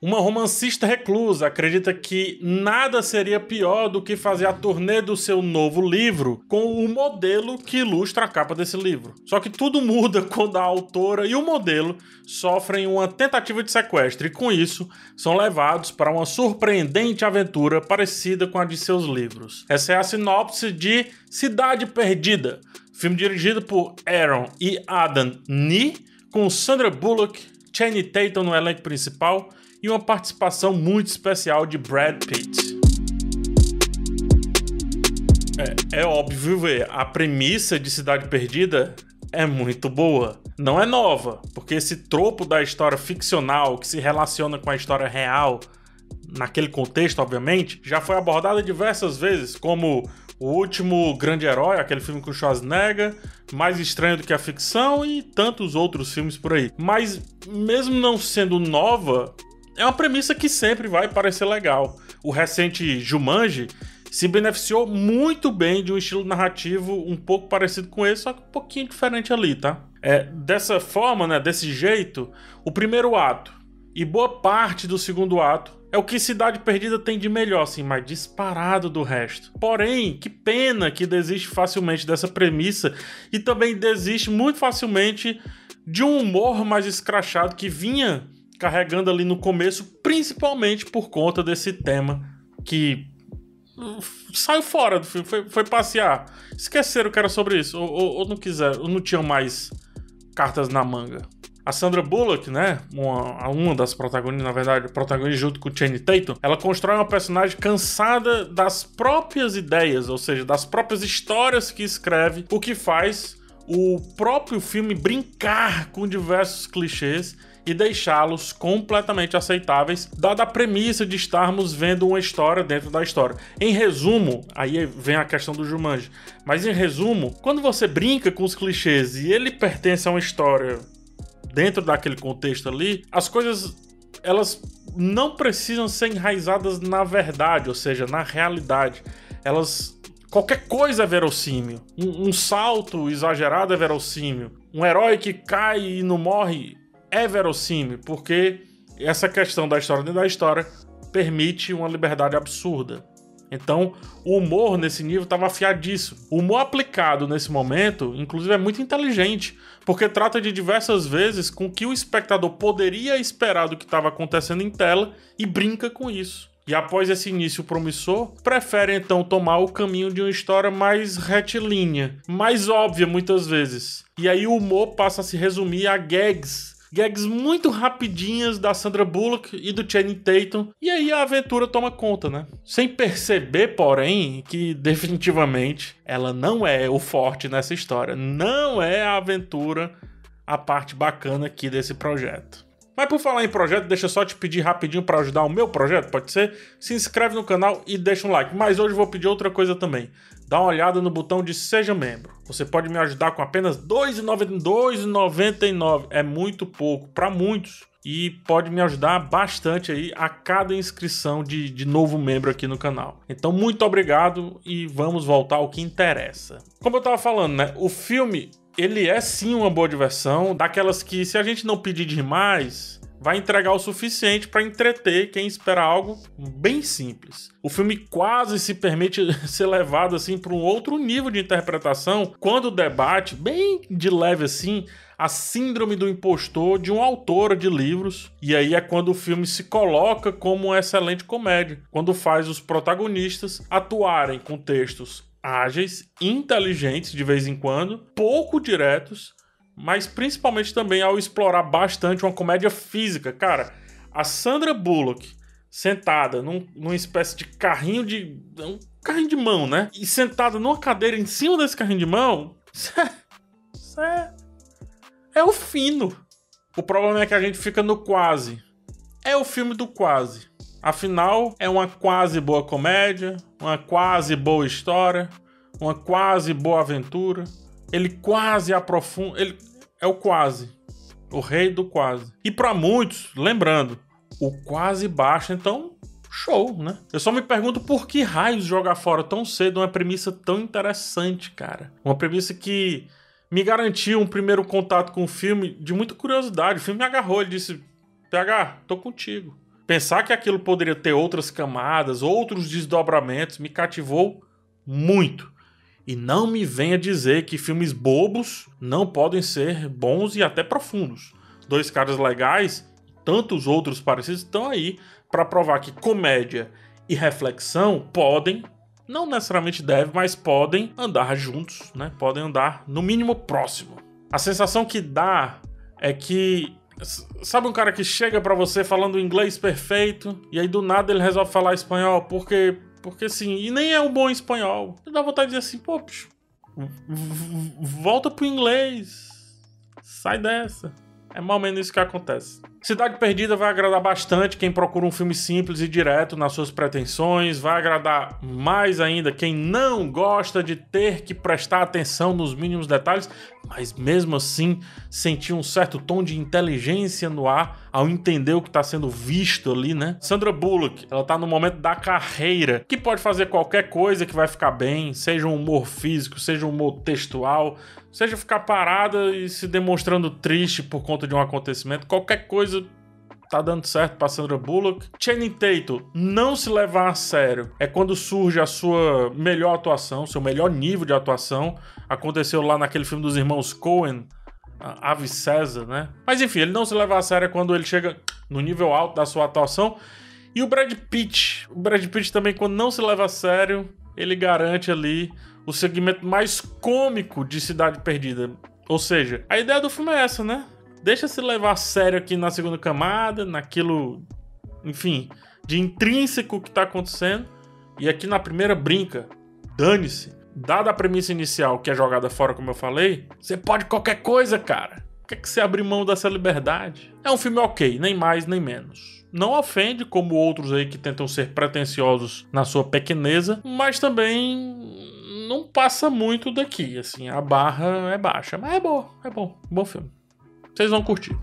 Uma romancista reclusa acredita que nada seria pior do que fazer a turnê do seu novo livro com o modelo que ilustra a capa desse livro. Só que tudo muda quando a autora e o modelo sofrem uma tentativa de sequestro e, com isso, são levados para uma surpreendente aventura parecida com a de seus livros. Essa é a sinopse de Cidade Perdida, filme dirigido por Aaron e Adam Nee, com Sandra Bullock, Channing Tatum no elenco principal e uma participação muito especial de Brad Pitt. É, é óbvio ver, a premissa de Cidade Perdida é muito boa. Não é nova, porque esse tropo da história ficcional que se relaciona com a história real, naquele contexto, obviamente, já foi abordada diversas vezes, como o último grande herói, aquele filme com Schwarzenegger, Mais Estranho do que a Ficção e tantos outros filmes por aí. Mas, mesmo não sendo nova, é uma premissa que sempre vai parecer legal. O recente Jumanji se beneficiou muito bem de um estilo narrativo um pouco parecido com esse, só que um pouquinho diferente ali, tá? É, dessa forma, né, desse jeito, o primeiro ato e boa parte do segundo ato é o que Cidade Perdida tem de melhor, assim, mais disparado do resto. Porém, que pena que desiste facilmente dessa premissa e também desiste muito facilmente de um humor mais escrachado que vinha carregando ali no começo, principalmente por conta desse tema que saiu fora do filme, foi, foi passear. Esqueceram que era sobre isso, ou, ou, ou não quiseram, ou não tinham mais cartas na manga. A Sandra Bullock, né, uma, uma das protagonistas, na verdade, protagonista junto com o Channing Tatum, ela constrói uma personagem cansada das próprias ideias, ou seja, das próprias histórias que escreve, o que faz o próprio filme brincar com diversos clichês e deixá-los completamente aceitáveis, dada a premissa de estarmos vendo uma história dentro da história. Em resumo, aí vem a questão do Jumanji, mas em resumo, quando você brinca com os clichês e ele pertence a uma história dentro daquele contexto ali, as coisas elas não precisam ser enraizadas na verdade, ou seja, na realidade. Elas qualquer coisa é verossímil. Um, um, salto exagerado é verossímil. Um herói que cai e não morre é verossímil, porque essa questão da história dentro da história permite uma liberdade absurda. Então, o humor nesse nível estava afiadíssimo. O humor aplicado nesse momento, inclusive, é muito inteligente, porque trata de diversas vezes com que o espectador poderia esperar do que estava acontecendo em tela e brinca com isso. E após esse início promissor, prefere então tomar o caminho de uma história mais retilínea, mais óbvia muitas vezes. E aí o humor passa a se resumir a gags gags muito rapidinhas da Sandra Bullock e do Channing Tatum, e aí a aventura toma conta, né? Sem perceber, porém, que definitivamente ela não é o forte nessa história, não é a aventura a parte bacana aqui desse projeto. Mas por falar em projeto, deixa eu só te pedir rapidinho para ajudar o meu projeto, pode ser? Se inscreve no canal e deixa um like. Mas hoje eu vou pedir outra coisa também. Dá uma olhada no botão de Seja Membro. Você pode me ajudar com apenas R$ 2,99. É muito pouco para muitos e pode me ajudar bastante aí a cada inscrição de, de novo membro aqui no canal. Então, muito obrigado e vamos voltar ao que interessa. Como eu estava falando, né? O filme ele é sim uma boa diversão, daquelas que se a gente não pedir demais, vai entregar o suficiente para entreter quem espera algo bem simples. O filme quase se permite ser levado assim para um outro nível de interpretação quando debate bem de leve assim a síndrome do impostor de uma autora de livros, e aí é quando o filme se coloca como uma excelente comédia, quando faz os protagonistas atuarem com textos ágeis, inteligentes de vez em quando, pouco diretos, mas principalmente também ao explorar bastante uma comédia física. Cara, a Sandra Bullock sentada num, numa espécie de carrinho de. um carrinho de mão, né? E sentada numa cadeira em cima desse carrinho de mão. Isso é. É o fino. O problema é que a gente fica no quase. É o filme do quase. Afinal, é uma quase boa comédia, uma quase boa história, uma quase boa aventura. Ele quase aprofunda. Ele é o quase. O rei do quase. E para muitos, lembrando, o quase baixa, então show, né? Eu só me pergunto por que raios jogar fora tão cedo uma premissa tão interessante, cara. Uma premissa que me garantiu um primeiro contato com o filme de muita curiosidade. O filme me agarrou, ele disse: PH, tô contigo. Pensar que aquilo poderia ter outras camadas, outros desdobramentos, me cativou muito. E não me venha dizer que filmes bobos não podem ser bons e até profundos. Dois caras legais, tantos outros parecidos, estão aí para provar que comédia e reflexão podem, não necessariamente devem, mas podem andar juntos, né? Podem andar no mínimo próximo. A sensação que dá é que sabe um cara que chega para você falando inglês perfeito e aí do nada ele resolve falar espanhol porque porque assim, e nem é um bom espanhol. Dá vontade de dizer assim, pô, bicho, volta pro inglês. Sai dessa. É mais ou menos isso que acontece. Cidade Perdida vai agradar bastante quem procura um filme simples e direto nas suas pretensões, vai agradar mais ainda quem não gosta de ter que prestar atenção nos mínimos detalhes, mas mesmo assim sentir um certo tom de inteligência no ar ao entender o que está sendo visto ali, né? Sandra Bullock, ela tá no momento da carreira, que pode fazer qualquer coisa que vai ficar bem, seja um humor físico, seja um humor textual, seja ficar parada e se demonstrando triste por conta de um acontecimento, qualquer coisa tá dando certo pra Sandra Bullock. Channing Tatum não se levar a sério é quando surge a sua melhor atuação, seu melhor nível de atuação. Aconteceu lá naquele filme dos irmãos Coen, Ave César, né? Mas enfim, ele não se leva a sério é quando ele chega no nível alto da sua atuação. E o Brad Pitt, o Brad Pitt também quando não se leva a sério, ele garante ali o segmento mais cômico de Cidade Perdida. Ou seja, a ideia do filme é essa, né? Deixa se levar a sério aqui na segunda camada, naquilo, enfim, de intrínseco que tá acontecendo. E aqui na primeira brinca, dane-se. Dada a premissa inicial, que é jogada fora, como eu falei, você pode qualquer coisa, cara. Por que, é que você abrir mão dessa liberdade? É um filme ok, nem mais nem menos. Não ofende, como outros aí que tentam ser pretensiosos na sua pequeneza, mas também não passa muito daqui, assim, a barra é baixa, mas é bom, é bom, bom filme. Vocês vão curtir.